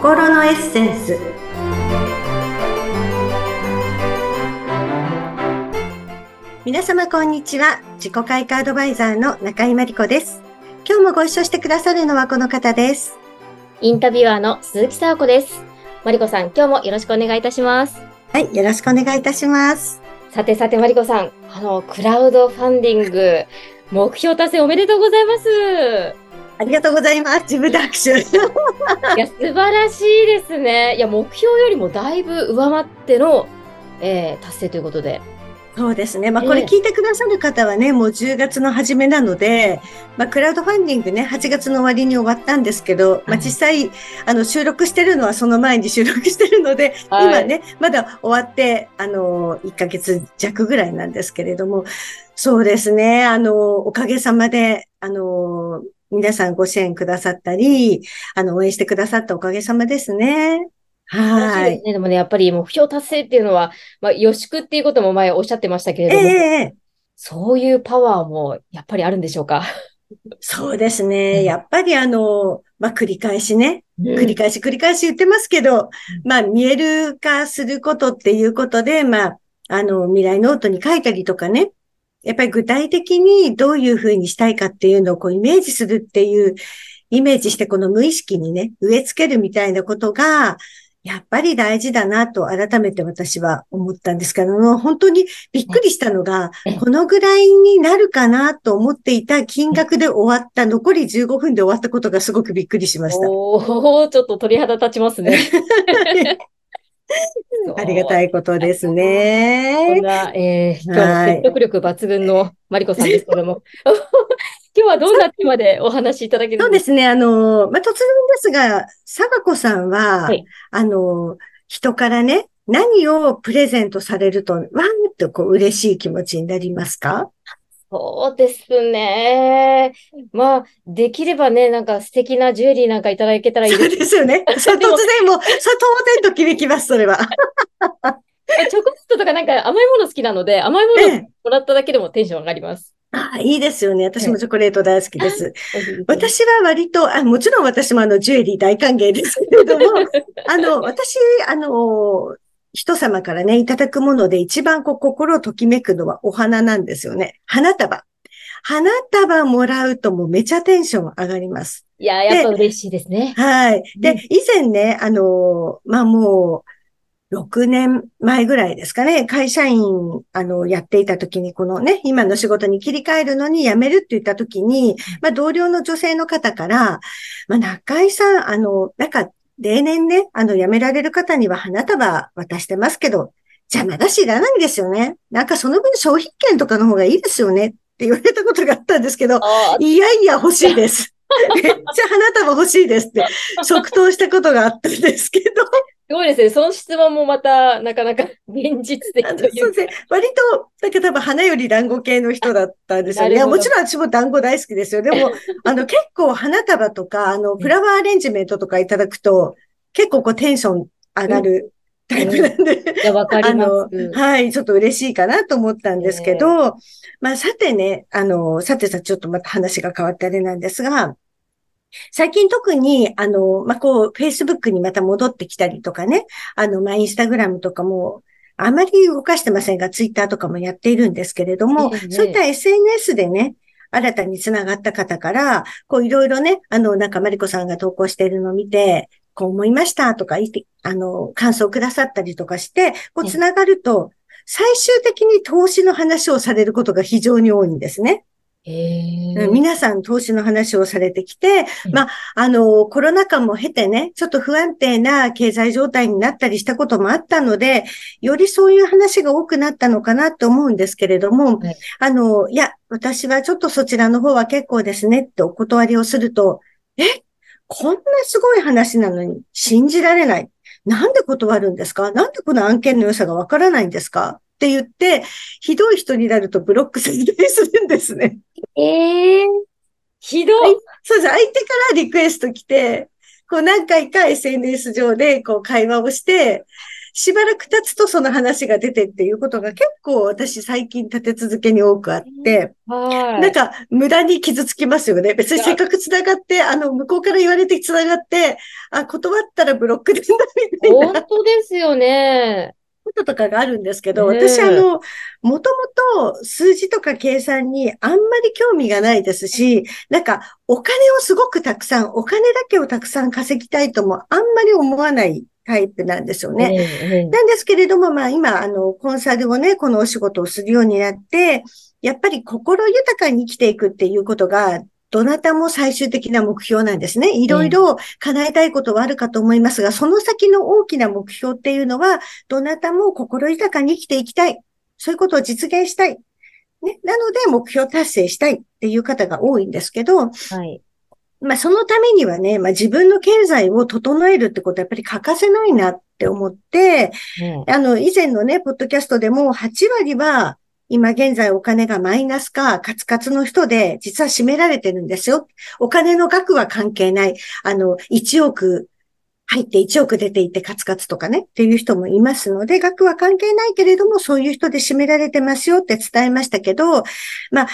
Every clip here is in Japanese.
心のエッセンス。皆様こんにちは。自己開花アドバイザーの中井真理子です。今日もご一緒してくださるのはこの方です。インタビュアーの鈴木沙子です。マリコさん今日もよろしくお願いいたします。はいよろしくお願いいたします。さてさてマリコさん。あのクラウドファンディング目標達成おめでとうございますありがとうございます。自分で拍手。いや、素晴らしいですね。いや、目標よりもだいぶ上回っての、えー、達成ということで。そうですね。まあ、これ聞いてくださる方はね、もう10月の初めなので、まあ、クラウドファンディングね、8月の終わりに終わったんですけど、まあ、実際、あの、収録してるのはその前に収録してるので、はい、今ね、まだ終わって、あの、1ヶ月弱ぐらいなんですけれども、そうですね。あの、おかげさまで、あの、皆さんご支援くださったり、あの、応援してくださったおかげさまですね。はい。でもね、やっぱり目標達成っていうのは、まあ、予祝っていうことも前おっしゃってましたけれども、えー、そういうパワーもやっぱりあるんでしょうか？そうですね。やっぱりあの、まあ、繰り返しね、繰り返し繰り返し言ってますけど、まあ、見える化することっていうことで、まあ、あの、未来ノートに書いたりとかね、やっぱり具体的にどういうふうにしたいかっていうのをこうイメージするっていう、イメージしてこの無意識にね、植え付けるみたいなことが、やっぱり大事だなと改めて私は思ったんですけども、本当にびっくりしたのが、このぐらいになるかなと思っていた金額で終わった、残り15分で終わったことがすごくびっくりしました。おー、ちょっと鳥肌立ちますね。ありがたいことですね。こんな、えー、今日も説得力抜群のマリコさんですけども。今日はどんなテーマでお話しいただけるそうですね。あの、まあ、突然ですが、佐子さんは、はい、あの、人からね、何をプレゼントされると、わーっとこう嬉しい気持ちになりますか？そうですね。まあ、できればね、なんか素敵なジュエリーなんかいただけたらいいです。そうですよね。突然もう、そう、当然と響きます、それは。チョコレートとかなんか甘いもの好きなので、甘いものもらっただけでもテンション上がります。ええ、あいいですよね。私もチョコレート大好きです。私は割と、あもちろん私もあの、ジュエリー大歓迎ですけれども、あの、私、あの、人様からね、いただくもので一番こう心をときめくのはお花なんですよね。花束。花束もらうともうめちゃテンション上がります。いや、やっぱ嬉しいですね。はい。で、以前ね、あの、まあ、もう、6年前ぐらいですかね、会社員、あの、やっていた時に、このね、今の仕事に切り替えるのに辞めるって言った時に、まあ、同僚の女性の方から、まあ、中井さん、あの、なんか、例年ね、あの、辞められる方には花束渡してますけど、邪魔だしいらないんですよね。なんかその分商品券とかの方がいいですよねって言われたことがあったんですけど、いやいや欲しいです。めっちゃ花束欲しいですって即答したことがあったんですけど。すごいですね。その質問もまた、なかなか 現実的というそうですね。割と、だけど多分花より団子系の人だったんですよね。もちろん私も団子大好きですよ。でも、あの、結構花束とか、あの、フラワーアレンジメントとかいただくと、結構こうテンション上がるタイプなんで、うん、いや、わかります。はい、ちょっと嬉しいかなと思ったんですけど、まあ、さてね、あの、さてさ、ちょっとまた話が変わってあれなんですが、最近特に、あの、まあ、こう、Facebook にまた戻ってきたりとかね、あの、まあ、Instagram とかも、あまり動かしてませんが、Twitter とかもやっているんですけれども、ええ、そういった SNS でね、新たにつながった方から、こういろいろね、あの、なんかマリコさんが投稿しているのを見て、こう思いましたとかあの、感想をくださったりとかして、こうつながると、最終的に投資の話をされることが非常に多いんですね。皆さん投資の話をされてきて、まあ、あの、コロナ禍も経てね、ちょっと不安定な経済状態になったりしたこともあったので、よりそういう話が多くなったのかなと思うんですけれども、はい、あの、いや、私はちょっとそちらの方は結構ですねってお断りをすると、え？こんなすごい話なのに信じられない。なんで断るんですか？なんでこの案件の良さがわからないんですか？って言って、ひどい人になるとブロックされたりするんですね。ええー、ひどい。そうです。相手からリクエスト来て、こう何回か SNS 上でこう会話をして、しばらく経つとその話が出てっていうことが結構私最近立て続けに多くあって、はい、なんか無駄に傷つきますよね。別にせっかく繋がって、あの、向こうから言われて繋がって、あ、断ったらブロックでんだみたいな。本当ですよね。こととかがあるんですけど、私あの、もともと数字とか計算にあんまり興味がないですし、なんかお金をすごくたくさん、お金だけをたくさん稼ぎたいともあんまり思わないタイプなんですよね。なんですけれども、まあ今、あの、コンサルをね、このお仕事をするようになって、やっぱり心豊かに生きていくっていうことがどなたも最終的な目標なんですね。いろいろ叶えたいことはあるかと思いますが、その先の大きな目標っていうのは、どなたも心豊かに生きていきたい。そういうことを実現したい。ね。なので、目標達成したいっていう方が多いんですけど、はい。まあ、そのためにはね、まあ、自分の経済を整えるってことはやっぱり欠かせないなって思って、うん、あの、以前のね、ポッドキャストでも8割は今現在お金がマイナスかカツカツの人で実は占められてるんですよ。お金の額は関係ない。あの、1億入って1億出ていってカツカツとかねっていう人もいますので、額は関係ないけれどもそういう人で占められてますよって伝えましたけど、まあ、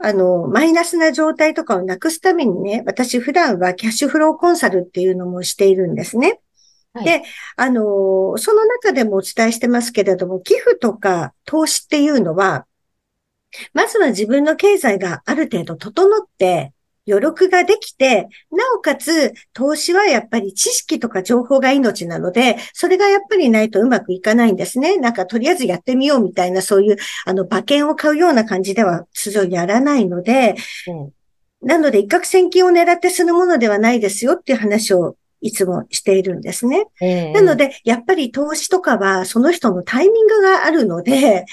あの、マイナスな状態とかをなくすためにね、私普段はキャッシュフローコンサルっていうのもしているんですね。で、あの、その中でもお伝えしてますけれども、寄付とか投資っていうのは、まずは自分の経済がある程度整って、余力ができて、なおかつ、投資はやっぱり知識とか情報が命なので、それがやっぱりないとうまくいかないんですね。なんか、とりあえずやってみようみたいな、そういう、あの、馬券を買うような感じでは、通常やらないので、うん、なので、一攫千金を狙ってするものではないですよっていう話をいつもしているんですね。えー、なので、やっぱり投資とかはその人のタイミングがあるので、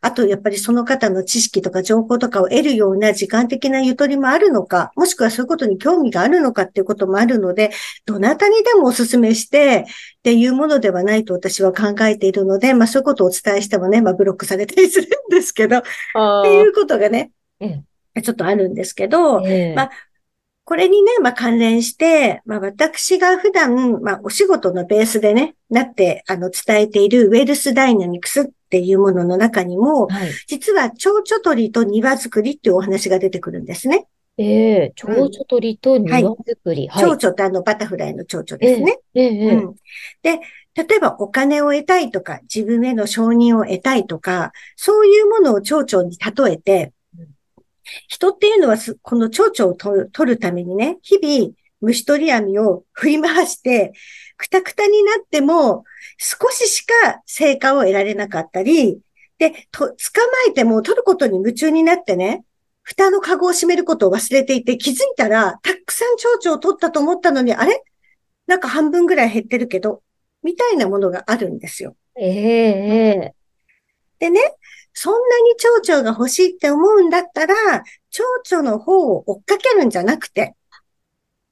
あと、やっぱりその方の知識とか情報とかを得るような時間的なゆとりもあるのか、もしくはそういうことに興味があるのかっていうこともあるので、どなたにでもお勧めしてっていうものではないと私は考えているので、まあそういうことをお伝えしてもね、まあブロックされたりするんですけど、っていうことがね、ちょっとあるんですけど、えー、まあこれにね、まあ関連して、まあ私が普段、まあお仕事のベースでね、なって、あの伝えているウェルスダイナミクスっていうものの中にも、はい、実は蝶々取りと庭作りっていうお話が出てくるんですね。ええー、蝶々取りと庭作り。はい。蝶々ってあのバタフライの蝶々ですね。えー、えー、うん。で、例えばお金を得たいとか、自分への承認を得たいとか、そういうものを蝶々に例えて、人っていうのはこの蝶々を取るためにね、日々虫取り網を振り回して、くたくたになっても少ししか成果を得られなかったり、で、と、捕まえても取ることに夢中になってね、蓋のカゴを閉めることを忘れていて気づいたら、たくさん蝶々を取ったと思ったのに、あれ？なんか半分ぐらい減ってるけど、みたいなものがあるんですよ。ええー、でね、そんなに蝶々が欲しいって思うんだったら、蝶々の方を追っかけるんじゃなくて、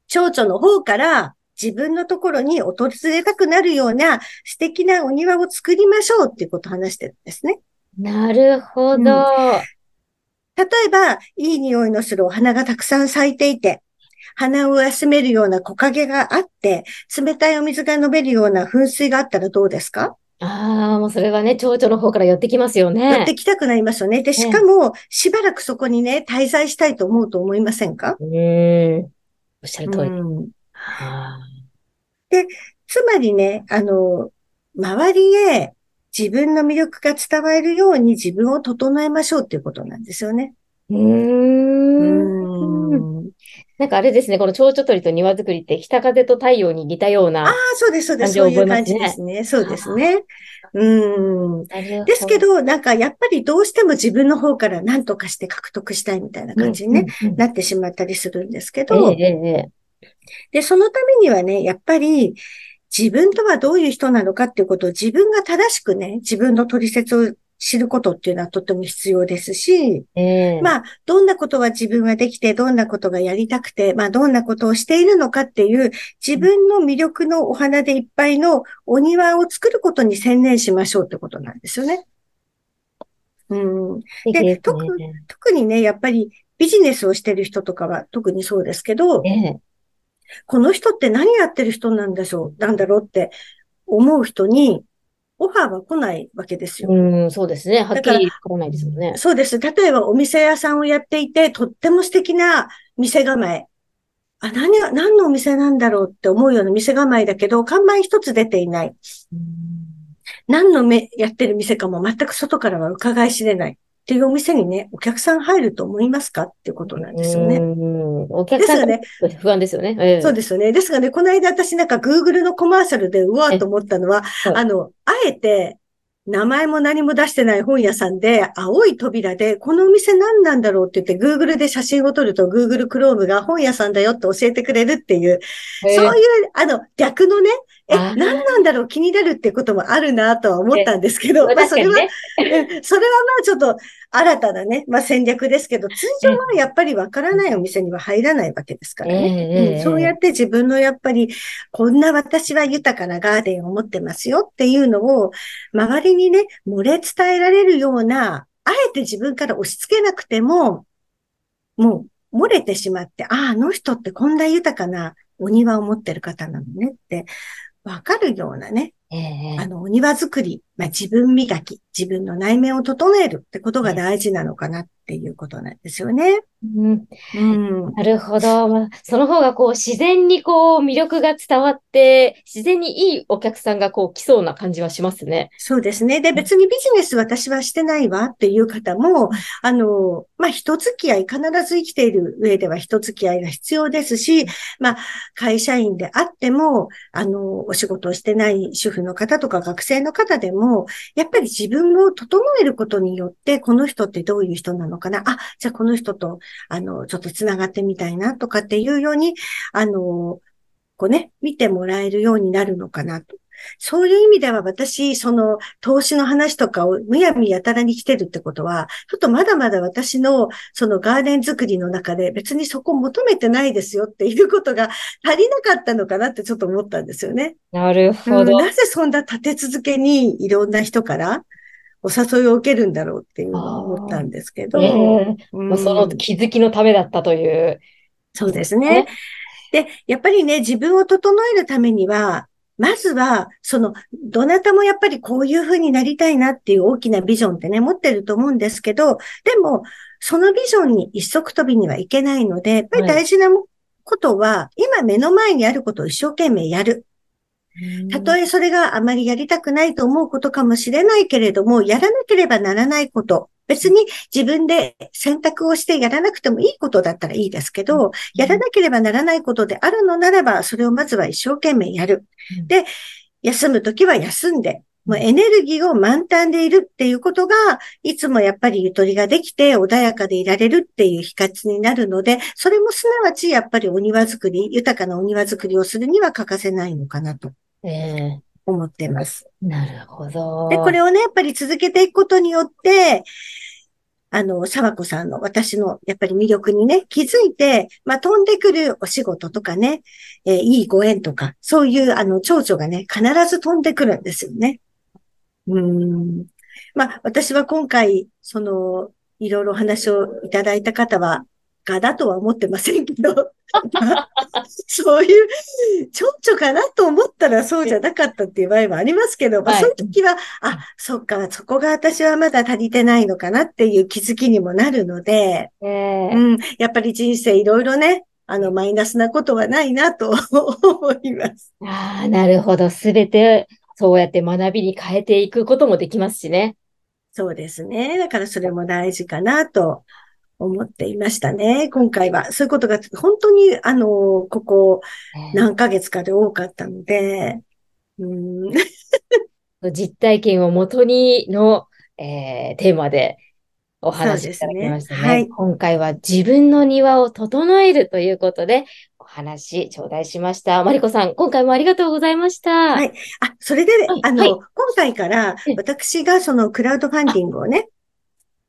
蝶々の方から自分のところに訪れたくなるような素敵なお庭を作りましょうっていうことを話してるんですね。なるほど、うん。例えば、いい匂いのするお花がたくさん咲いていて、鼻を休めるような木陰があって、冷たいお水が飲めるような噴水があったらどうですか？ああ、もうそれはね、蝶々の方から寄ってきますよね。寄ってきたくなりますよね。で、しかも、しばらくそこにね、滞在したいと思うと思いませんか？うん。おっしゃる通り。うんで、つまりね、あの、周りへ自分の魅力が伝わるように自分を整えましょうっていうことなんですよね。うん。なんかあれですね、この蝶々取りと庭作りって北風と太陽に似たような、ああ、そうです、そうです。そういう感じですね。そうですね。うん。ですけど、なんかやっぱりどうしても自分の方から何とかして獲得したいみたいな感じにね、うんうんうん、なってしまったりするんですけど、ええで、そのためにはね、やっぱり自分とはどういう人なのかっていうことを自分が正しくね、自分の取説を知ることっていうのはとても必要ですし、えー、まあ、どんなことは自分ができて、どんなことがやりたくて、まあ、どんなことをしているのかっていう、自分の魅力のお花でいっぱいのお庭を作ることに専念しましょうってことなんですよね。うん。で、特特にね、やっぱりビジネスをしてる人とかは特にそうですけど、えー、この人って何やってる人なんでしょうなんだろうって思う人に、オファーは来ないわけですよ。うん、そうですね。はっきり来ないですもんね。そうです。例えばお店屋さんをやっていて、とっても素敵な店構え。あ、何が、何のお店なんだろうって思うような店構えだけど、看板一つ出ていない。何の目やってる店かも全く外からは伺い知れない。っていうお店にね、お客さん入ると思いますか？っていうことなんですよね。お客さんね、不安ですよね、えー、そうですよね。ですがね、この間私なんか Google のコマーシャルでうわーと思ったのは、あの、あえて名前も何も出してない本屋さんで、青い扉で、このお店何なんだろうって言って、Google で写真を撮ると、Google Chrome が本屋さんだよって教えてくれるっていう、そういう、あの、逆のね、え、何なんだろう気になるってこともあるなとは思ったんですけど、まあそれは、それはまあちょっと新たなね、まあ戦略ですけど、通常はやっぱりわからないお店には入らないわけですからね、うん。そうやって自分のやっぱり、こんな私は豊かなガーデンを持ってますよっていうのを、周りにね、漏れ伝えられるような、あえて自分から押し付けなくても、もう漏れてしまって、ああ、あの人ってこんな豊かなお庭を持ってる方なのねってわかるようなね、えー、あの、お庭作り、まあ、自分磨き、自分の内面を整えるってことが大事なのかなっていうことなんですよね。うん。うん、なるほど。その方がこう自然にこう魅力が伝わって、自然にいいお客さんがこう来そうな感じはしますね。そうですね。で、別にビジネス私はしてないわっていう方も、あの、まあ、人付き合い、必ず生きている上では人付き合いが必要ですし、まあ、会社員であっても、あの、お仕事をしてない主婦の方とか学生の方でも、やっぱり自分を整えることによって、この人ってどういう人なのかな？あ、じゃあこの人とあの、ちょっと繋がってみたいなとかっていうように、あの、こうね、見てもらえるようになるのかなと。そういう意味では私、その投資の話とかをむやみやたらに来てるってことは、ちょっとまだまだ私のそのガーデン作りの中で別にそこ求めてないですよっていうことが足りなかったのかなってちょっと思ったんですよね。なるほど。うん、なぜそんな立て続けにいろんな人からお誘いを受けるんだろうっていうのを思ったんですけど。えーうん、その気づきのためだったという。そうですね。で、やっぱりね、自分を整えるためには、まずは、その、どなたもやっぱりこういうふうになりたいなっていう大きなビジョンってね、持ってると思うんですけど、でも、そのビジョンに一足飛びにはいけないので、やっぱり大事なことは、はい、今目の前にあることを一生懸命やる。たとえそれがあまりやりたくないと思うことかもしれないけれども、やらなければならないこと、別に自分で選択をしてやらなくてもいいことだったらいいですけど、やらなければならないことであるのならば、それをまずは一生懸命やる。で、休むときは休んで、もうエネルギーを満タンでいるっていうことが、いつもやっぱりゆとりができて穏やかでいられるっていう比較になるので、それもすなわちやっぱりお庭作り、豊かなお庭作りをするには欠かせないのかなと。え思ってます。なるほど。で、これをね、やっぱり続けていくことによって、あの、沢子さんの私のやっぱり魅力にね、気づいて、まあ、飛んでくるお仕事とかね、えー、いいご縁とか、そういうあの、蝶々がね、必ず飛んでくるんですよね。うん。まあ、私は今回、その、いろいろ話をいただいた方は、がだとは思ってませんけど、そういう、ちょっちょかなと思ったらそうじゃなかったっていう場合もありますけど、まあ、そういう時は、あ、そっか、そこが私はまだ足りてないのかなっていう気づきにもなるので、えー、うん、やっぱり人生いろいろね、あの、マイナスなことはないなと 思います。ああ、なるほど。すべて、そうやって学びに変えていくこともできますしね。そうですね。だからそれも大事かなと思っていましたね。今回は。そういうことが本当に、あの、ここ何ヶ月かで多かったので、うん、実体験をもとにの、えー、テーマでお話しいただきましたね。ねはい、今回は自分の庭を整えるということで、お話頂戴しました。マリコさん、今回もありがとうございました。はい。あ、それで、はい、あの、はい、今回から私がそのクラウドファンディングをね、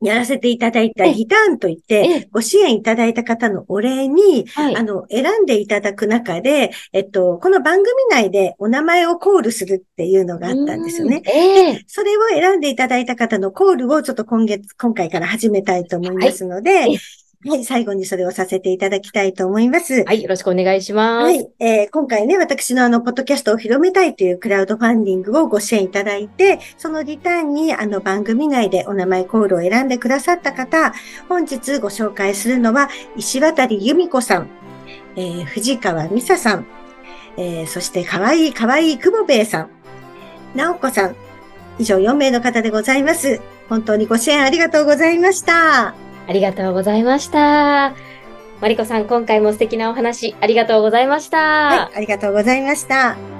やらせていただいたギターンといって、ご支援いただいた方のお礼に、はい、あの、選んでいただく中で、えっと、この番組内でお名前をコールするっていうのがあったんですよね。えー、それを選んでいただいた方のコールをちょっと今月、今回から始めたいと思いますので、はいはい、最後にそれをさせていただきたいと思います。はい、よろしくお願いします。はい、えー、今回ね、私のあの、ポッドキャストを広めたいというクラウドファンディングをご支援いただいて、そのリターンにあの番組内でお名前コールを選んでくださった方、本日ご紹介するのは、石渡由美子さん、えー、藤川美沙さん、えー、そしてかわいいかわいい久保兵衛さん、直子さん、以上4名の方でございます。本当にご支援ありがとうございました。ありがとうございました。マリコさん、今回も素敵なお話ありがとうございました。はい、ありがとうございました。